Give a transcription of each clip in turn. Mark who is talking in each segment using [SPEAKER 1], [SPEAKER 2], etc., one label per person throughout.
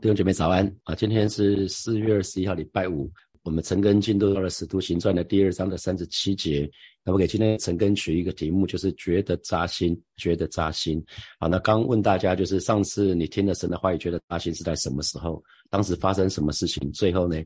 [SPEAKER 1] 弟兄姐妹早安啊！今天是四月二十一号，礼拜五。我们陈根进度到了《使徒行传》的第二章的三十七节。那我给今天陈根取一个题目，就是觉得扎心，觉得扎心。好，那刚问大家，就是上次你听了神的话语，觉得扎心是在什么时候？当时发生什么事情？最后呢？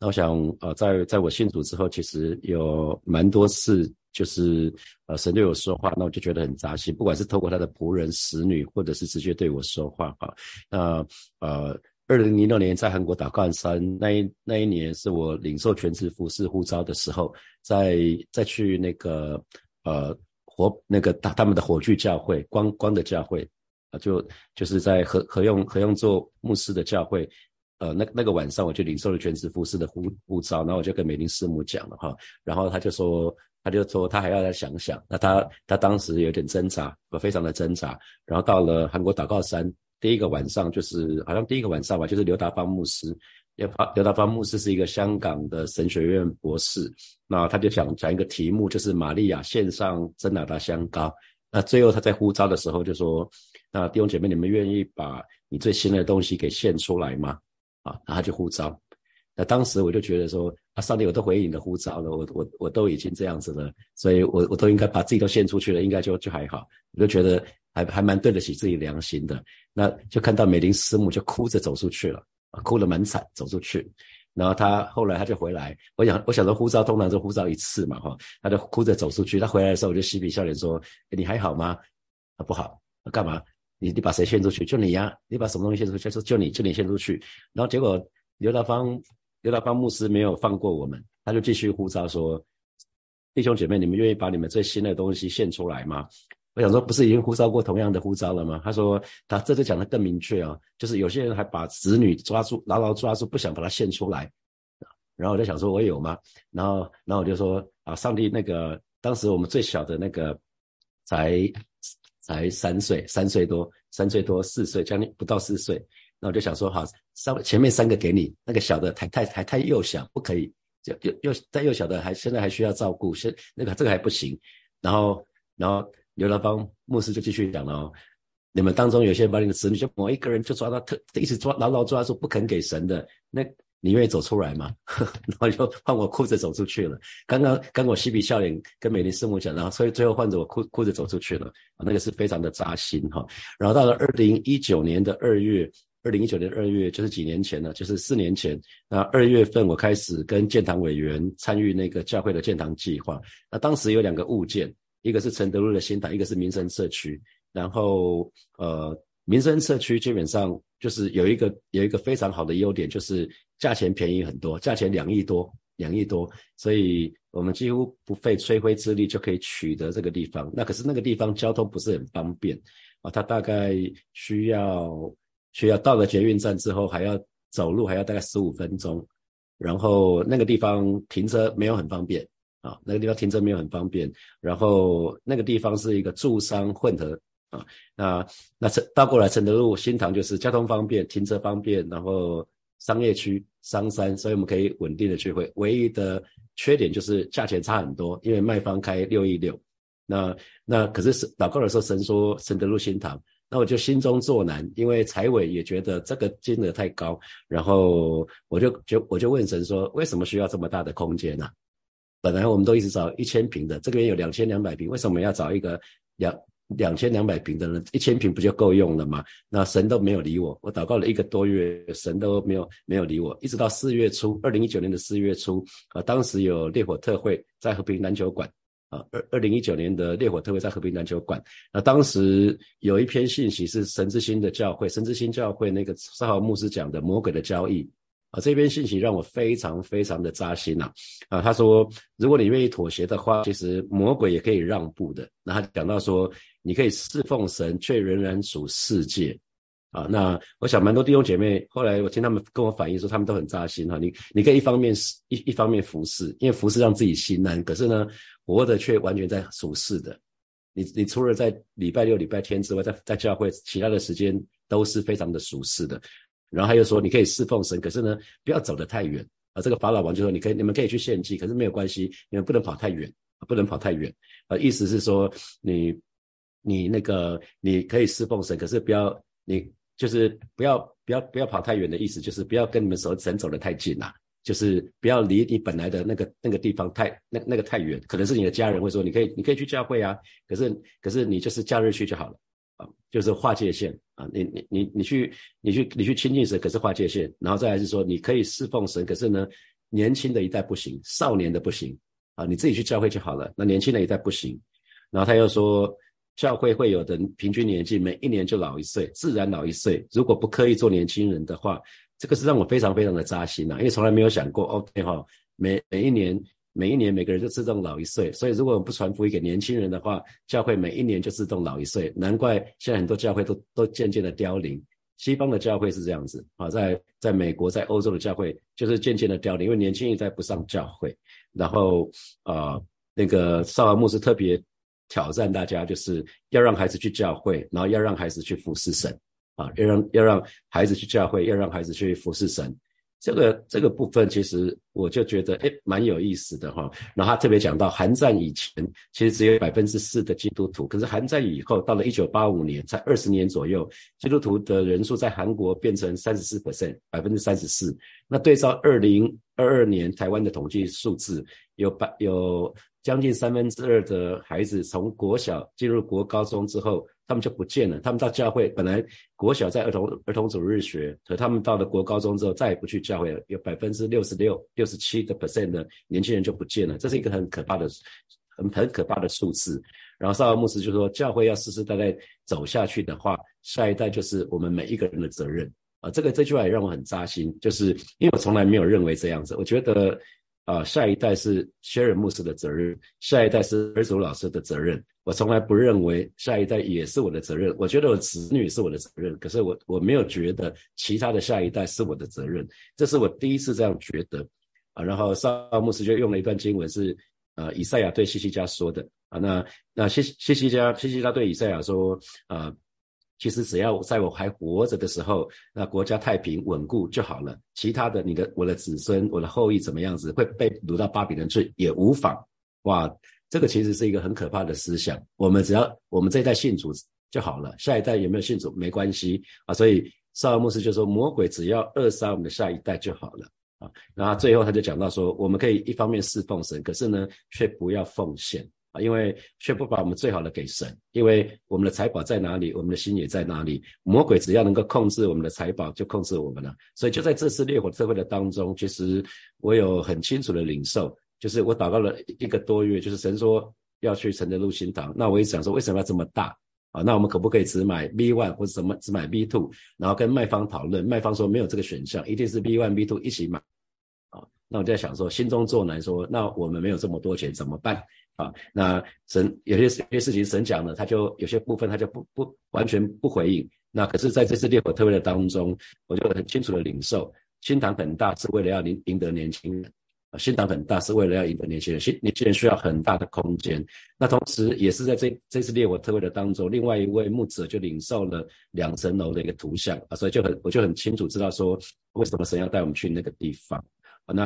[SPEAKER 1] 那我想，呃，在在我信主之后，其实有蛮多次，就是呃，神对我说话，那我就觉得很扎心。不管是透过他的仆人、使女，或者是直接对我说话，哈，那呃。二零零六年在韩国打干山那一那一年是我领受全职服饰护照的时候，在再去那个呃火那个他他们的火炬教会光光的教会啊，就就是在何何用何用做牧师的教会，呃那那个晚上我就领受了全职服饰的护护照，然后我就跟美玲师母讲了哈，然后他就说他就说他还要再想想，那他他当时有点挣扎，我非常的挣扎，然后到了韩国祷告山。第一个晚上就是好像第一个晚上吧，就是刘达芳牧师，刘达刘达芳牧师是一个香港的神学院博士，那他就想讲一个题目，就是玛利亚献上真拿达香膏。那最后他在呼召的时候就说：“那弟兄姐妹，你们愿意把你最新的东西给献出来吗？”啊，然后他就呼召。那当时我就觉得说：“啊，上帝，我都回应你的呼召了，我我我都已经这样子了，所以我我都应该把自己都献出去了，应该就就还好。”我就觉得。还还蛮对得起自己良心的，那就看到美玲师母就哭着走出去了，哭得蛮惨，走出去。然后他后来他就回来，我想我想着呼召通常就呼召一次嘛，哈，他就哭着走出去。他回来的时候我就嬉皮笑脸说：“你还好吗？”他不好，干嘛？你你把谁献出去？就你呀，你把什么东西献出去？就就你就你献出去。然后结果刘大芳刘大芳牧师没有放过我们，他就继续呼召说：“弟兄姐妹，你们愿意把你们最新的东西献出来吗？”我想说，不是已经呼召过同样的呼召了吗？他说，他这次讲的更明确啊，就是有些人还把子女抓住，牢牢抓住，不想把他献出来。然后我就想说，我有吗？然后，然后我就说，啊，上帝，那个当时我们最小的那个才才三岁，三岁多，三岁多，四岁，将近不到四岁。那我就想说，好，上前面三个给你，那个小的太太还太幼小，不可以，就又又再幼小的还现在还需要照顾，现那个这个还不行。然后，然后。刘德芳牧师就继续讲了哦，你们当中有些人把你的子女，就某一个人就抓到特，一直抓牢牢抓住不肯给神的，那你愿意走出来吗？然后就换我哭着走出去了。刚刚跟我嬉皮笑脸跟美丽师母讲，然后所以最后换着我哭哭着走出去了，那个是非常的扎心哈。然后到了二零一九年的二月，二零一九年二月就是几年前了，就是四年前。那二月份我开始跟建堂委员参与那个教会的建堂计划，那当时有两个物件。一个是承德路的新堂，一个是民生社区。然后，呃，民生社区基本上就是有一个有一个非常好的优点，就是价钱便宜很多，价钱两亿多，两亿多，所以我们几乎不费吹灰之力就可以取得这个地方。那可是那个地方交通不是很方便啊，它大概需要需要到了捷运站之后还要走路，还要大概十五分钟。然后那个地方停车没有很方便。啊，那个地方停车没有很方便，然后那个地方是一个住商混合啊，那那这倒过来承德路新塘就是交通方便，停车方便，然后商业区商山，所以我们可以稳定的聚会。唯一的缺点就是价钱差很多，因为卖方开六亿六，那那可是祷告的时候神说承德路新塘，那我就心中作难，因为财委也觉得这个金额太高，然后我就就我就问神说，为什么需要这么大的空间呢？本来我们都一直找一千平的，这边有两千两百平，为什么要找一个两两千两百平的呢？一千平不就够用了吗？那神都没有理我，我祷告了一个多月，神都没有没有理我，一直到四月初，二零一九年的四月初，啊，当时有烈火特会在和平篮球馆，啊，二二零一九年的烈火特会在和平篮球馆，那当时有一篇信息是神之心的教会，神之心教会那个三号牧师讲的魔鬼的交易。啊，这篇信息让我非常非常的扎心呐！啊，他说，如果你愿意妥协的话，其实魔鬼也可以让步的。那他讲到说，你可以侍奉神，却仍然属世界。啊，那我想蛮多弟兄姐妹，后来我听他们跟我反映说，他们都很扎心哈。你你可以一方面一一方面服侍，因为服侍让自己心安，可是呢，活的却完全在属世的。你你除了在礼拜六、礼拜天之外，在在教会其他的时间都是非常的属世的。然后他又说，你可以侍奉神，可是呢，不要走得太远啊。这个法老王就说，你可以，你们可以去献祭，可是没有关系，你们不能跑太远不能跑太远啊。意思是说，你你那个你可以侍奉神，可是不要你就是不要不要不要跑太远的意思，就是不要跟你们走神走得太近啦，就是不要离你本来的那个那个地方太那那个太远，可能是你的家人会说你可以你可以去教会啊，可是可是你就是假日去就好了，就是划界限啊，你你你你去你去你去亲近神，可是划界限，然后再来是说你可以侍奉神，可是呢年轻的一代不行，少年的不行啊，你自己去教会就好了，那年轻的一代不行。然后他又说，教会会有的平均年纪每一年就老一岁，自然老一岁。如果不刻意做年轻人的话，这个是让我非常非常的扎心啊！因为从来没有想过，OK 哈，每每一年每一年每个人就自动老一岁。所以如果我们不传福音给年轻人的话，教会每一年就自动老一岁。难怪现在很多教会都都渐渐的凋零。西方的教会是这样子啊，在在美国在欧洲的教会就是渐渐的凋零，因为年轻一代不上教会。然后啊，那个少儿牧师特别。挑战大家就是要让孩子去教会，然后要让孩子去服侍神啊，要让要让孩子去教会，要让孩子去服侍神。这个这个部分其实我就觉得诶蛮有意思的哈。然后他特别讲到，韩战以前其实只有百分之四的基督徒，可是韩战以后到了一九八五年，才二十年左右，基督徒的人数在韩国变成三十四 percent，百分之三十四。那对照二零二二年台湾的统计数字，有百有。将近三分之二的孩子从国小进入国高中之后，他们就不见了。他们到教会，本来国小在儿童儿童主日学，可他们到了国高中之后，再也不去教会了。有百分之六十六、六十七的 percent 的年轻人就不见了，这是一个很可怕的、很很可怕的数字。然后萨尔牧师就说，教会要世世代代走下去的话，下一代就是我们每一个人的责任啊。这个这句话也让我很扎心，就是因为我从来没有认为这样子，我觉得。啊，下一代是薛尔牧师的责任，下一代是儿祖老师的责任。我从来不认为下一代也是我的责任。我觉得我子女是我的责任，可是我我没有觉得其他的下一代是我的责任。这是我第一次这样觉得啊。然后萨牧师就用了一段经文，是呃以赛亚对西西家说的啊。那那西西西家西西家对以赛亚说啊。其实只要在我还活着的时候，那国家太平稳固就好了。其他的，你的我的子孙、我的后裔怎么样子会被掳到巴比伦去也无妨。哇，这个其实是一个很可怕的思想。我们只要我们这一代信主就好了，下一代有没有信主没关系啊。所以萨尔牧师就说，魔鬼只要扼杀我们的下一代就好了啊。然后最后他就讲到说，我们可以一方面侍奉神，可是呢，却不要奉献。啊，因为却不把我们最好的给神，因为我们的财宝在哪里，我们的心也在哪里。魔鬼只要能够控制我们的财宝，就控制我们了。所以就在这次烈火社会的当中，其实我有很清楚的领受，就是我祷告了一个多月，就是神说要去承德路新堂，那我一想说为什么要这么大啊？那我们可不可以只买 B one 或者什么只买 B two？然后跟卖方讨论，卖方说没有这个选项，一定是 B one B two 一起买啊。那我就在想说，心中作难，说那我们没有这么多钱怎么办？啊，那神有些有些事情神讲了，他就有些部分他就不不完全不回应。那可是在这次烈火特会的当中，我就很清楚的领受，心堂很大是为了要赢赢得年轻人啊，心堂很大是为了要赢得年轻人，新年轻人需要很大的空间。那同时也是在这这次烈火特会的当中，另外一位牧者就领受了两层楼的一个图像啊，所以就很我就很清楚知道说，为什么神要带我们去那个地方。那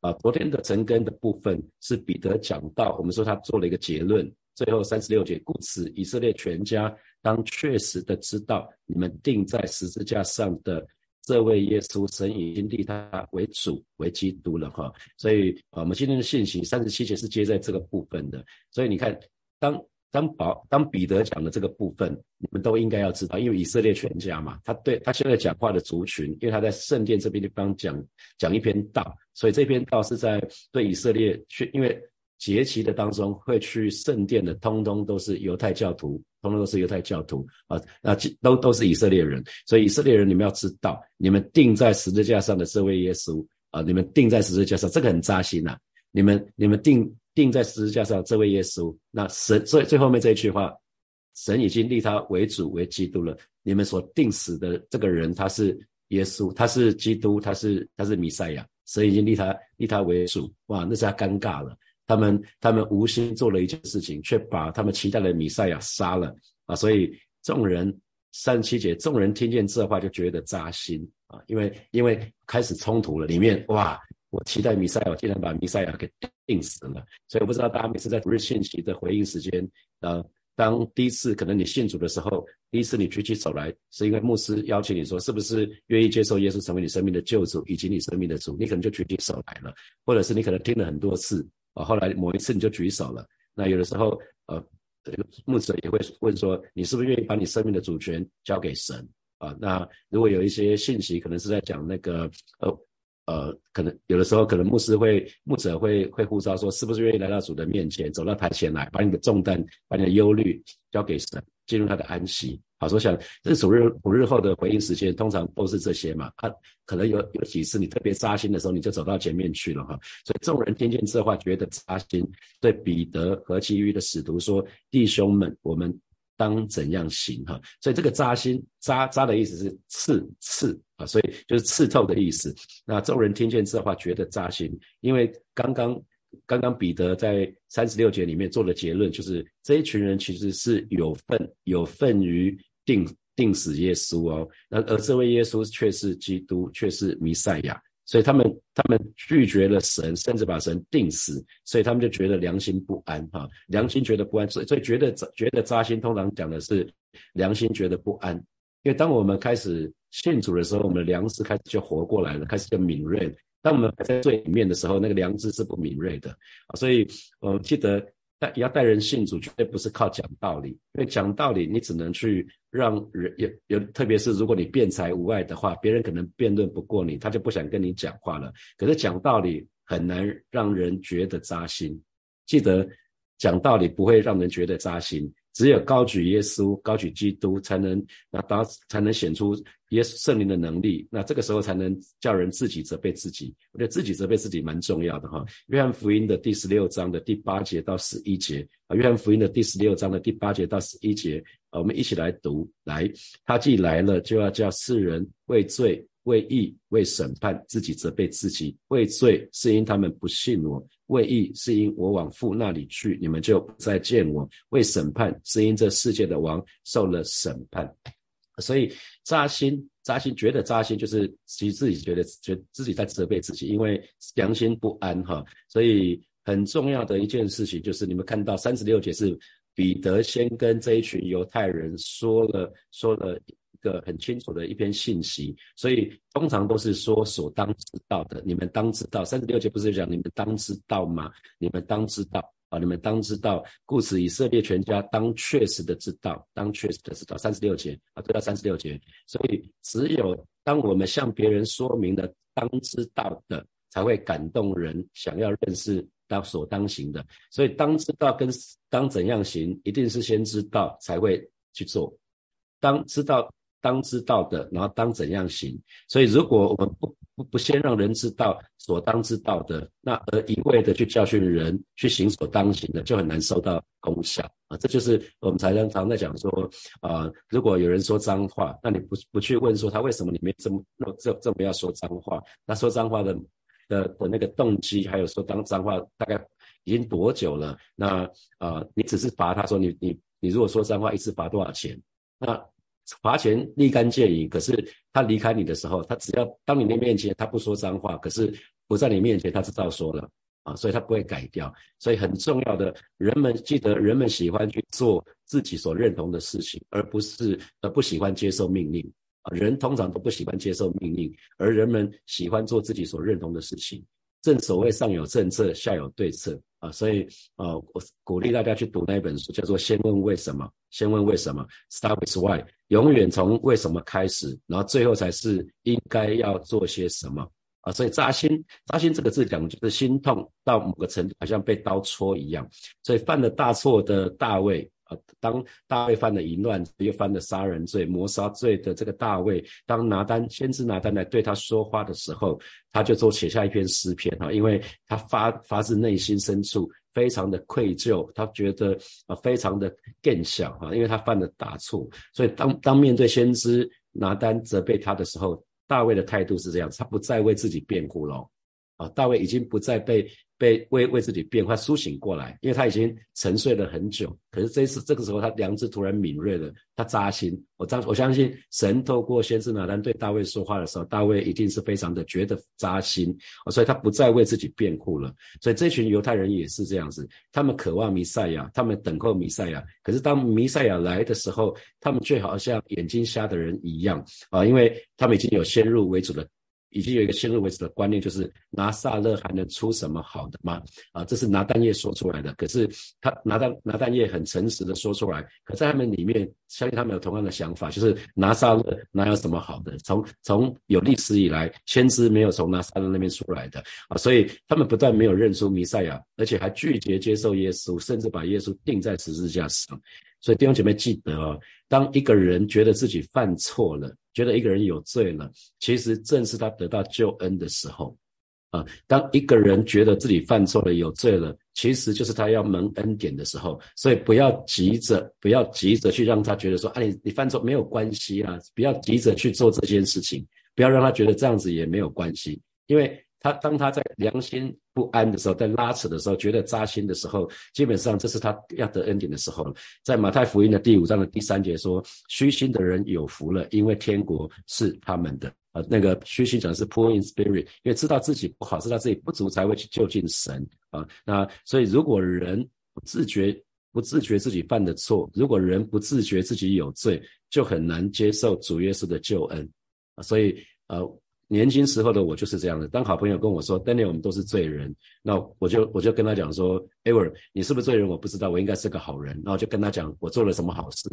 [SPEAKER 1] 啊，昨天的成根的部分是彼得讲到，我们说他做了一个结论，最后三十六节，故此以色列全家当确实的知道，你们钉在十字架上的这位耶稣，神已经立他为主为基督了哈。所以啊，我们今天的信息三十七节是接在这个部分的。所以你看，当当保当彼得讲的这个部分，你们都应该要知道，因为以色列全家嘛，他对他现在讲话的族群，因为他在圣殿这边地方讲讲一篇道，所以这篇道是在对以色列去，因为节期的当中会去圣殿的，通通都是犹太教徒，通通都是犹太教徒啊，那都都是以色列人，所以以色列人你们要知道，你们钉在十字架上的这位耶稣啊，你们钉在十字架上，这个很扎心呐，你们你们钉。钉在十字架上这位耶稣，那神最最后面这一句话，神已经立他为主为基督了。你们所定死的这个人，他是耶稣，他是基督，他是他是弥赛亚。神已经立他立他为主，哇，那是他尴尬了。他们他们无心做了一件事情，却把他们期待的弥赛亚杀了啊！所以众人三十七节，众人听见这话就觉得扎心啊，因为因为开始冲突了，里面哇。我期待弥赛亚，竟然把弥赛亚给定死了。所以我不知道大家每次在主日信息的回应时间，呃，当第一次可能你信主的时候，第一次你举起手来，是因为牧师邀请你说，是不是愿意接受耶稣成为你生命的救主以及你生命的主？你可能就举起手来了，或者是你可能听了很多次啊，后来某一次你就举手了。那有的时候，呃，牧者也会问说，你是不是愿意把你生命的主权交给神啊？那如果有一些信息，可能是在讲那个，呃。呃，可能有的时候，可能牧师会、牧者会会呼召说，是不是愿意来到主的面前，走到台前来，把你的重担、把你的忧虑交给神，进入他的安息。好，我想这主日五日后的回应时间，通常都是这些嘛。他可能有有几次你特别扎心的时候，你就走到前面去了哈。所以众人听见这话，觉得扎心，对彼得和其余的使徒说：“弟兄们，我们。”当怎样行哈？所以这个扎心扎扎的意思是刺刺啊，所以就是刺透的意思。那众人听见这话，觉得扎心，因为刚刚刚刚彼得在三十六节里面做的结论，就是这一群人其实是有份有份于定定死耶稣哦，那而这位耶稣却是基督，却是弥赛亚。所以他们他们拒绝了神，甚至把神定死，所以他们就觉得良心不安哈，良心觉得不安，所以所以觉得觉得扎心，通常讲的是良心觉得不安。因为当我们开始信主的时候，我们的良知开始就活过来了，开始就敏锐。当我们还在罪里面的时候，那个良知是不敏锐的啊。所以我记得。要带人信主，绝对不是靠讲道理，因为讲道理你只能去让人有有，特别是如果你辩才无碍的话，别人可能辩论不过你，他就不想跟你讲话了。可是讲道理很难让人觉得扎心，记得讲道理不会让人觉得扎心。只有高举耶稣、高举基督，才能那当才能显出耶稣圣灵的能力。那这个时候才能叫人自己责备自己。我觉得自己责备自己蛮重要的哈。约翰福音的第十六章的第八节到十一节啊，约翰福音的第十六章的第八节到十一节啊，我们一起来读。来，他既来了，就要叫世人为罪。为义为审判，自己责备自己；为罪是因他们不信我；为义是因我往父那里去，你们就不再见我；为审判是因这世界的王受了审判。所以扎心扎心，觉得扎心就是其实自己觉得觉自己在责备自己，因为良心不安哈。所以很重要的一件事情就是，你们看到三十六节是彼得先跟这一群犹太人说了说了一。个很清楚的一篇信息，所以通常都是说所当知道的，你们当知道。三十六节不是讲你们当知道吗？你们当知道啊，你们当知道。故此，以色列全家当确实的知道，当确实的知道。三十六节啊，对到三十六节。所以，只有当我们向别人说明了当知道的，才会感动人想要认识到所当行的。所以，当知道跟当怎样行，一定是先知道才会去做。当知道。当知道的，然后当怎样行。所以，如果我们不不不先让人知道所当知道的，那而一味的去教训人去行所当行的，就很难收到功效啊。这就是我们常常常在讲说啊，如果有人说脏话，那你不不去问说他为什么里面这么这这么要说脏话？那说脏话的的的那个动机，还有说当脏话大概已经多久了？那啊，你只是罚他说你你你如果说脏话一次罚多少钱？那罚钱立竿见影，可是他离开你的时候，他只要当你的面前，他不说脏话，可是不在你面前，他知道说了啊，所以他不会改掉。所以很重要的，人们记得，人们喜欢去做自己所认同的事情，而不是而不喜欢接受命令啊。人通常都不喜欢接受命令，而人们喜欢做自己所认同的事情。正所谓上有政策，下有对策啊，所以啊，我鼓励大家去读那一本书，叫做《先问为什么》，先问为什么，Start with Why，永远从为什么开始，然后最后才是应该要做些什么啊。所以扎心，扎心这个字讲就是心痛到某个程度，好像被刀戳一样。所以犯了大错的大卫。当大卫犯了淫乱，又犯了杀人罪、谋杀罪的这个大卫，当拿单先知拿单来对他说话的时候，他就做写下一篇诗篇啊，因为他发发自内心深处非常的愧疚，他觉得啊非常的更想啊，因为他犯了大错，所以当当面对先知拿单责备他的时候，大卫的态度是这样，他不再为自己辩护了啊，大卫已经不再被。被为为自己变化苏醒过来，因为他已经沉睡了很久。可是这一次这个时候，他良知突然敏锐了，他扎心。我当我相信神透过先知拿单对大卫说话的时候，大卫一定是非常的觉得扎心，所以他不再为自己辩护了。所以这群犹太人也是这样子，他们渴望弥赛亚，他们等候弥赛亚。可是当弥赛亚来的时候，他们却好像眼睛瞎的人一样啊，因为他们已经有先入为主的。已经有一个先入为主的观念，就是拿撒勒还能出什么好的吗？啊，这是拿单叶说出来的。可是他拿单拿单叶很诚实的说出来，可在他们里面，相信他们有同样的想法，就是拿撒勒哪有什么好的？从从有历史以来，先知没有从拿撒勒那边出来的啊，所以他们不但没有认出弥赛亚，而且还拒绝接受耶稣，甚至把耶稣钉在十字架上。所以弟兄姐妹记得哦，当一个人觉得自己犯错了，觉得一个人有罪了，其实正是他得到救恩的时候啊。当一个人觉得自己犯错了、有罪了，其实就是他要蒙恩典的时候。所以不要急着，不要急着去让他觉得说，啊，你你犯错没有关系啊，不要急着去做这件事情，不要让他觉得这样子也没有关系，因为。他当他在良心不安的时候，在拉扯的时候，觉得扎心的时候，基本上这是他要得恩典的时候了。在马太福音的第五章的第三节说：“虚心的人有福了，因为天国是他们的。”啊，那个虚心讲的是 poor in spirit，因为知道自己不好，知道自己不足，才会去就近神啊。那所以，如果人不自觉、不自觉自己犯的错，如果人不自觉自己有罪，就很难接受主耶稣的救恩啊。所以，呃。年轻时候的我就是这样的。当好朋友跟我说：“Daniel，我们都是罪人。”那我就我就跟他讲说：“Ever，你是不是罪人？我不知道，我应该是个好人。”然后就跟他讲我做了什么好事。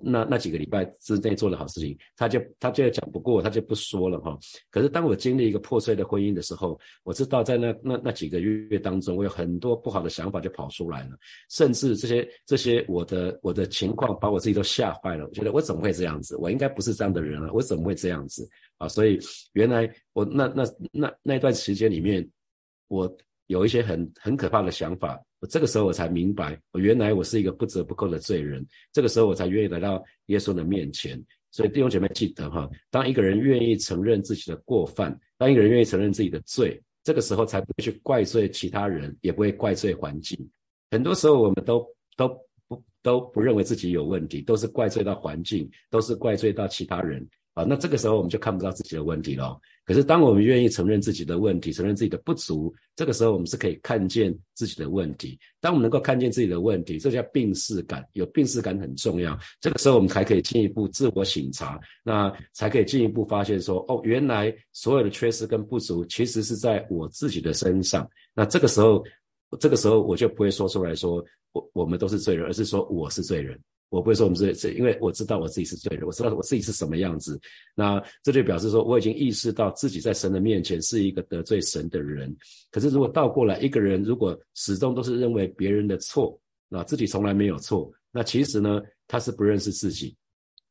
[SPEAKER 1] 那那几个礼拜之内做了好事情，他就他就讲不过，他就不说了哈。可是当我经历一个破碎的婚姻的时候，我知道在那那那几个月当中，我有很多不好的想法就跑出来了，甚至这些这些我的我的情况把我自己都吓坏了。我觉得我怎么会这样子？我应该不是这样的人啊！我怎么会这样子？啊，所以原来我那那那那段时间里面，我有一些很很可怕的想法。我这个时候我才明白，我原来我是一个不折不扣的罪人。这个时候我才愿意来到耶稣的面前。所以弟兄姐妹记得哈，当一个人愿意承认自己的过犯，当一个人愿意承认自己的罪，这个时候才不会去怪罪其他人，也不会怪罪环境。很多时候我们都都不都不认为自己有问题，都是怪罪到环境，都是怪罪到其他人。啊，那这个时候我们就看不到自己的问题了。可是，当我们愿意承认自己的问题，承认自己的不足，这个时候我们是可以看见自己的问题。当我们能够看见自己的问题，这叫病视感。有病视感很重要。这个时候我们才可以进一步自我省察，那才可以进一步发现说，哦，原来所有的缺失跟不足，其实是在我自己的身上。那这个时候，这个时候我就不会说出来说，我我们都是罪人，而是说我是罪人。我不会说我们是这，因为我知道我自己是罪人，我知道我自己是什么样子。那这就表示说，我已经意识到自己在神的面前是一个得罪神的人。可是如果倒过来，一个人如果始终都是认为别人的错，那自己从来没有错，那其实呢，他是不认识自己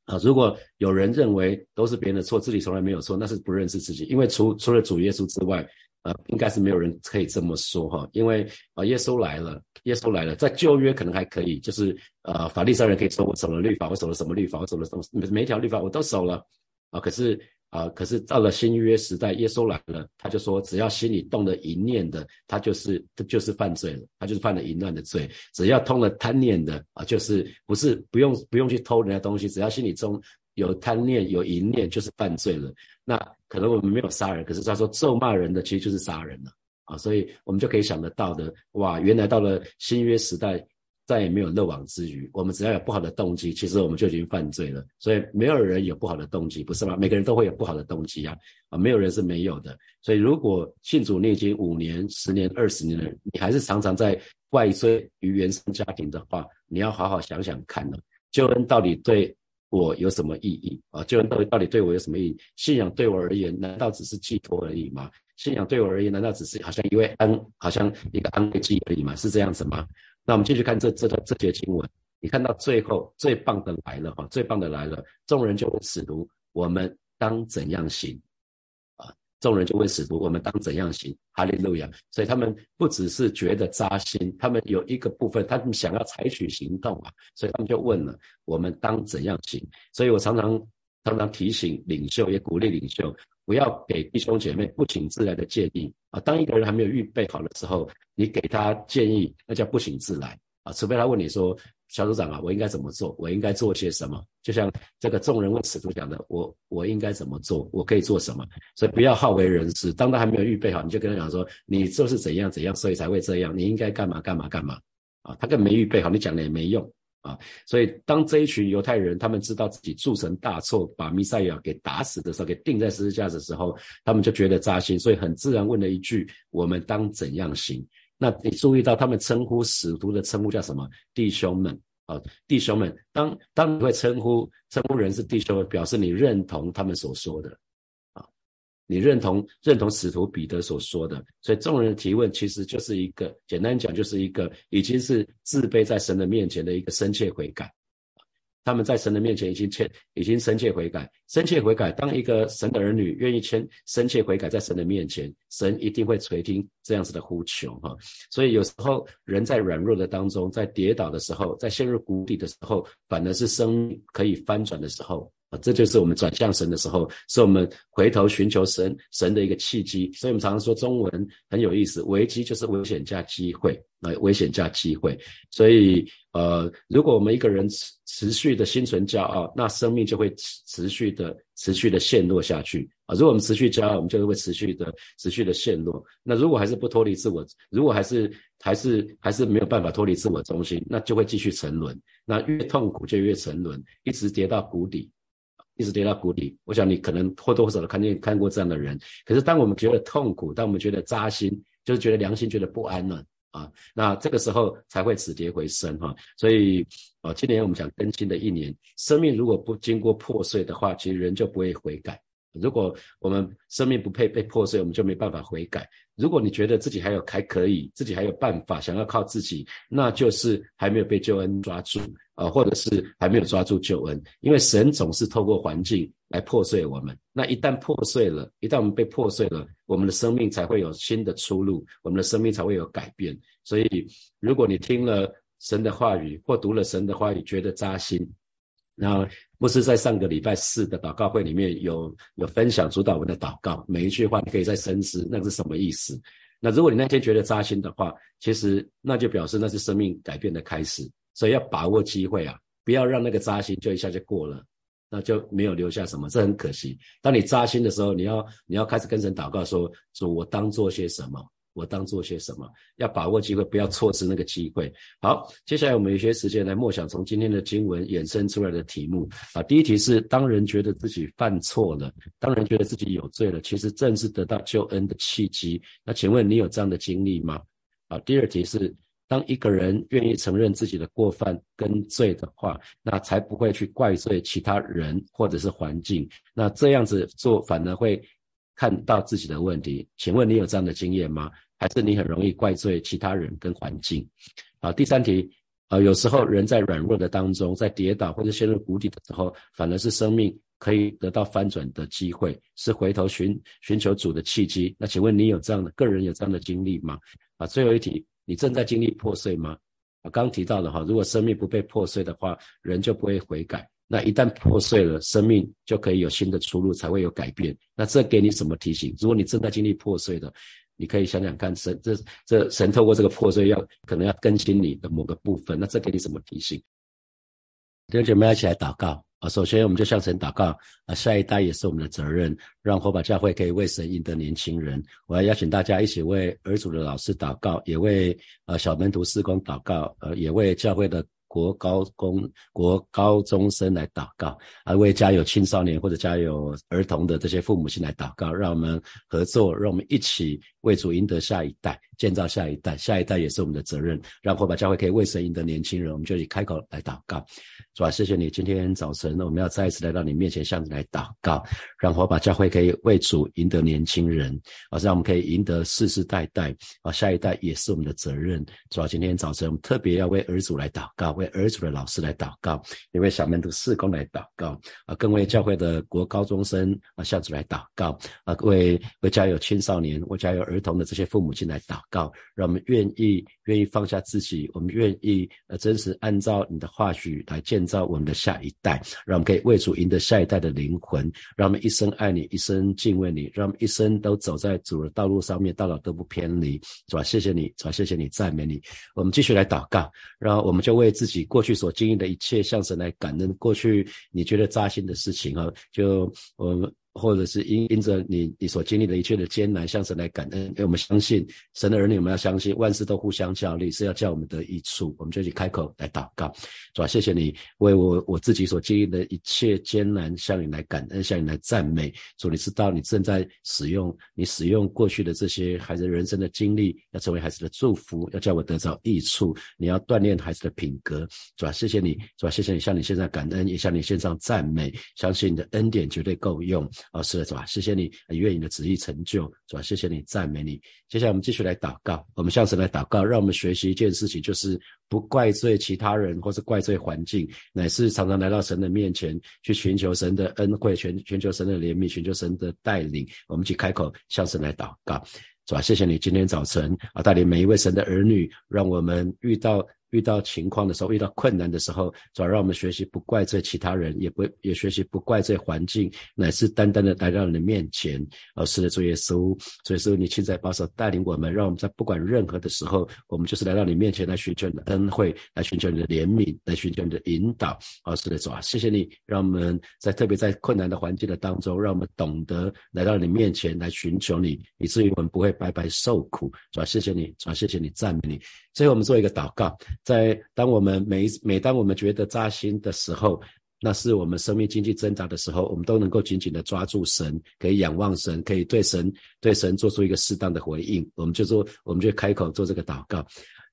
[SPEAKER 1] 啊。如果有人认为都是别人的错，自己从来没有错，那是不认识自己。因为除除了主耶稣之外。呃，应该是没有人可以这么说哈，因为啊，耶稣来了，耶稣来了，在旧约可能还可以，就是呃，法利赛人可以说我守了律法，我守了什么律法，我守了什么每条律法我都守了啊，可是啊，可是到了新约时代，耶稣来了，他就说，只要心里动了一念的，他就是他就是犯罪了，他就是犯了淫乱的罪，只要通了贪念的啊，就是不是不用不用去偷人家东西，只要心里中有贪念有淫念，就是犯罪了。那可能我们没有杀人，可是他说咒骂人的其实就是杀人了啊，所以我们就可以想得到的，哇，原来到了新约时代再也没有漏网之鱼，我们只要有不好的动机，其实我们就已经犯罪了。所以没有人有不好的动机，不是吗？每个人都会有不好的动机啊，啊，没有人是没有的。所以如果信主你已经五年、十年、二十年了，你还是常常在怪罪于原生家庭的话，你要好好想想看呢，救恩到底对？我有什么意义啊？救恩到底到底对我有什么意义？信仰对我而言，难道只是寄托而已吗？信仰对我而言，难道只是好像一位安，好像一个安慰剂而已吗？是这样子吗？那我们继续看这这段这节经文，你看到最后最棒的来了哈，最棒的来了，众人就问使徒：我们当怎样行？众人就问使徒：“我们当怎样行？”哈利路亚！所以他们不只是觉得扎心，他们有一个部分，他们想要采取行动啊，所以他们就问了：“我们当怎样行？”所以我常常常常提醒领袖，也鼓励领袖，不要给弟兄姐妹不请自来的建议啊。当一个人还没有预备好的时候，你给他建议，那叫不请自来啊。除非他问你说，小组长啊，我应该怎么做？我应该做些什么？就像这个众人问使徒讲的，我我应该怎么做？我可以做什么？所以不要好为人师。当他还没有预备好，你就跟他讲说，你就是怎样怎样，所以才会这样。你应该干嘛干嘛干嘛啊？他更没预备好，你讲了也没用。啊，所以当这一群犹太人他们知道自己铸成大错，把弥赛亚给打死的时候，给钉在十字架的时候，他们就觉得扎心，所以很自然问了一句：我们当怎样行？那你注意到他们称呼使徒的称呼叫什么？弟兄们啊，弟兄们。当当你会称呼称呼人是弟兄，表示你认同他们所说的啊。你认同认同使徒彼得所说的，所以众人的提问其实就是一个简单讲，就是一个已经是自卑在神的面前的一个深切悔改。他们在神的面前已经切已经深切悔改，深切悔改。当一个神的儿女愿意谦深切悔改在神的面前，神一定会垂听这样子的呼求哈。所以有时候人在软弱的当中，在跌倒的时候，在陷入谷底的时候，反而是生可以翻转的时候。啊，这就是我们转向神的时候，是我们回头寻求神神的一个契机。所以，我们常常说中文很有意思，危机就是危险加机会啊，危险加机会。所以，呃，如果我们一个人持持续的心存骄傲，那生命就会持持续的持续的陷落下去啊。如果我们持续骄傲，我们就会持续的持续的陷落。那如果还是不脱离自我，如果还是还是还是没有办法脱离自我中心，那就会继续沉沦。那越痛苦就越沉沦，一直跌到谷底。一直跌到谷底，我想你可能或多或少的看见看过这样的人。可是当我们觉得痛苦，当我们觉得扎心，就是觉得良心觉得不安了啊，那这个时候才会止跌回升哈。所以啊，今年我们讲更新的一年，生命如果不经过破碎的话，其实人就不会悔改。如果我们生命不配被破碎，我们就没办法悔改。如果你觉得自己还有还可以，自己还有办法，想要靠自己，那就是还没有被救恩抓住啊，或者是还没有抓住救恩。因为神总是透过环境来破碎我们。那一旦破碎了，一旦我们被破碎了，我们的生命才会有新的出路，我们的生命才会有改变。所以，如果你听了神的话语，或读了神的话语，觉得扎心。那牧师在上个礼拜四的祷告会里面有有分享主导文的祷告，每一句话你可以再深思，那是什么意思？那如果你那天觉得扎心的话，其实那就表示那是生命改变的开始，所以要把握机会啊，不要让那个扎心就一下就过了，那就没有留下什么，这很可惜。当你扎心的时候，你要你要开始跟神祷告说：主，我当做些什么？我当做些什么？要把握机会，不要错失那个机会。好，接下来我们有些时间来默想从今天的经文衍生出来的题目啊。第一题是：当人觉得自己犯错了，当人觉得自己有罪了，其实正是得到救恩的契机。那请问你有这样的经历吗？啊，第二题是：当一个人愿意承认自己的过犯跟罪的话，那才不会去怪罪其他人或者是环境。那这样子做反而会。看到自己的问题，请问你有这样的经验吗？还是你很容易怪罪其他人跟环境？好，第三题，啊，有时候人在软弱的当中，在跌倒或者陷入谷底的时候，反而是生命可以得到翻转的机会，是回头寻寻求主的契机。那请问你有这样的个人有这样的经历吗？啊，最后一题，你正在经历破碎吗？啊，刚提到的哈，如果生命不被破碎的话，人就不会悔改。那一旦破碎了，生命就可以有新的出路，才会有改变。那这给你什么提醒？如果你正在经历破碎的，你可以想想看，神这这神透过这个破碎，要可能要更新你的某个部分。那这给你什么提醒？弟兄姐妹一起来祷告啊！首先，我们就向神祷告啊！下一代也是我们的责任，让火把教会可以为神赢得年轻人。我要邀请大家一起为儿主的老师祷告，也为呃小门徒施工祷告，呃，也为教会的。国高公国高中生来祷告，啊，为家有青少年或者家有儿童的这些父母亲来祷告，让我们合作，让我们一起为主赢得下一代。建造下一代，下一代也是我们的责任。让火把教会可以为神赢得年轻人，我们就以开口来祷告。主啊，谢谢你，今天早晨我们要再一次来到你面前，向你来祷告，让火把教会可以为主赢得年轻人，啊，让我们可以赢得世世代代啊，下一代也是我们的责任。主啊，今天早晨我们特别要为儿主来祷告，为儿主的老师来祷告，也为小门徒事工来祷告，啊，更为教会的国高中生啊向主来祷告，啊，为为家有青少年、为家有儿童的这些父母亲来祷。告，让我们愿意愿意放下自己，我们愿意呃真实按照你的话语来建造我们的下一代，让我们可以为主赢得下一代的灵魂，让我们一生爱你，一生敬畏你，让我们一生都走在主的道路上面，到老都不偏离，是吧？谢谢你，是吧？谢谢你，赞美你。我们继续来祷告，然后我们就为自己过去所经历的一切向神来感恩。过去你觉得扎心的事情啊，就我们。或者是因因着你你所经历的一切的艰难，向神来感恩。因为我们相信神的儿女，我们要相信万事都互相效力，是要叫我们得益处。我们就去开口来祷告，主啊，谢谢你为我我自己所经历的一切艰难，向你来感恩，向你来赞美。主，你知道你正在使用你使用过去的这些孩子人生的经历，要成为孩子的祝福，要叫我得着益处。你要锻炼孩子的品格，主啊，谢谢你，主啊，谢谢你，向你献上感恩，也向你献上赞美，相信你的恩典绝对够用。哦，是的，是吧？谢谢你，愿你的旨意成就，是吧？谢谢你，赞美你。接下来我们继续来祷告，我们向神来祷告，让我们学习一件事情，就是不怪罪其他人，或是怪罪环境，乃是常常来到神的面前，去寻求神的恩惠，全全球神的怜悯，寻求神的带领。我们去开口向神来祷告，是吧？谢谢你今天早晨啊，带领每一位神的儿女，让我们遇到。遇到情况的时候，遇到困难的时候，主要让我们学习不怪罪其他人，也不也学习不怪罪环境，乃是单单的来到你的面前。而是的主耶稣，主耶稣，你亲在保守带领我们，让我们在不管任何的时候，我们就是来到你面前来寻求你的恩惠，来寻求你的怜悯，来寻求你的引导。而是的主啊，谢谢你，让我们在特别在困难的环境的当中，让我们懂得来到你面前来寻求你，以至于我们不会白白受苦。主啊，谢谢你，主啊，谢谢你，赞美你。最后，我们做一个祷告。在当我们每每当我们觉得扎心的时候，那是我们生命经济挣扎的时候，我们都能够紧紧的抓住神，可以仰望神，可以对神对神做出一个适当的回应。我们就说，我们就开口做这个祷告。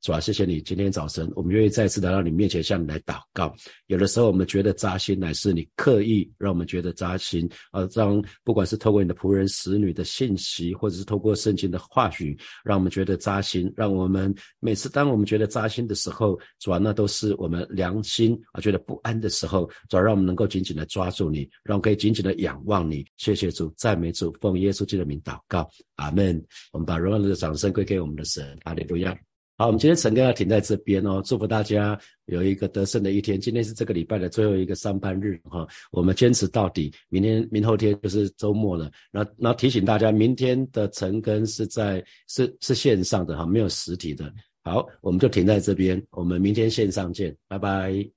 [SPEAKER 1] 主啊，谢谢你今天早晨，我们愿意再次来到你面前，向你来祷告。有的时候我们觉得扎心，乃是你刻意让我们觉得扎心，呃，让不管是透过你的仆人、使女的信息，或者是透过圣经的话语，让我们觉得扎心。让我们每次当我们觉得扎心的时候，主啊，那都是我们良心啊觉得不安的时候，主啊，让我们能够紧紧的抓住你，让我们可以紧紧的仰望你。谢谢主，赞美主，奉耶稣基督的名祷告，阿门。我们把荣耀的掌声归给我们的神，阿利路亚。好，我们今天晨更要停在这边哦，祝福大家有一个得胜的一天。今天是这个礼拜的最后一个上班日哈，我们坚持到底。明天、明后天就是周末了。那、那，提醒大家，明天的晨更是在是是线上的哈，没有实体的。好，我们就停在这边，我们明天线上见，拜拜。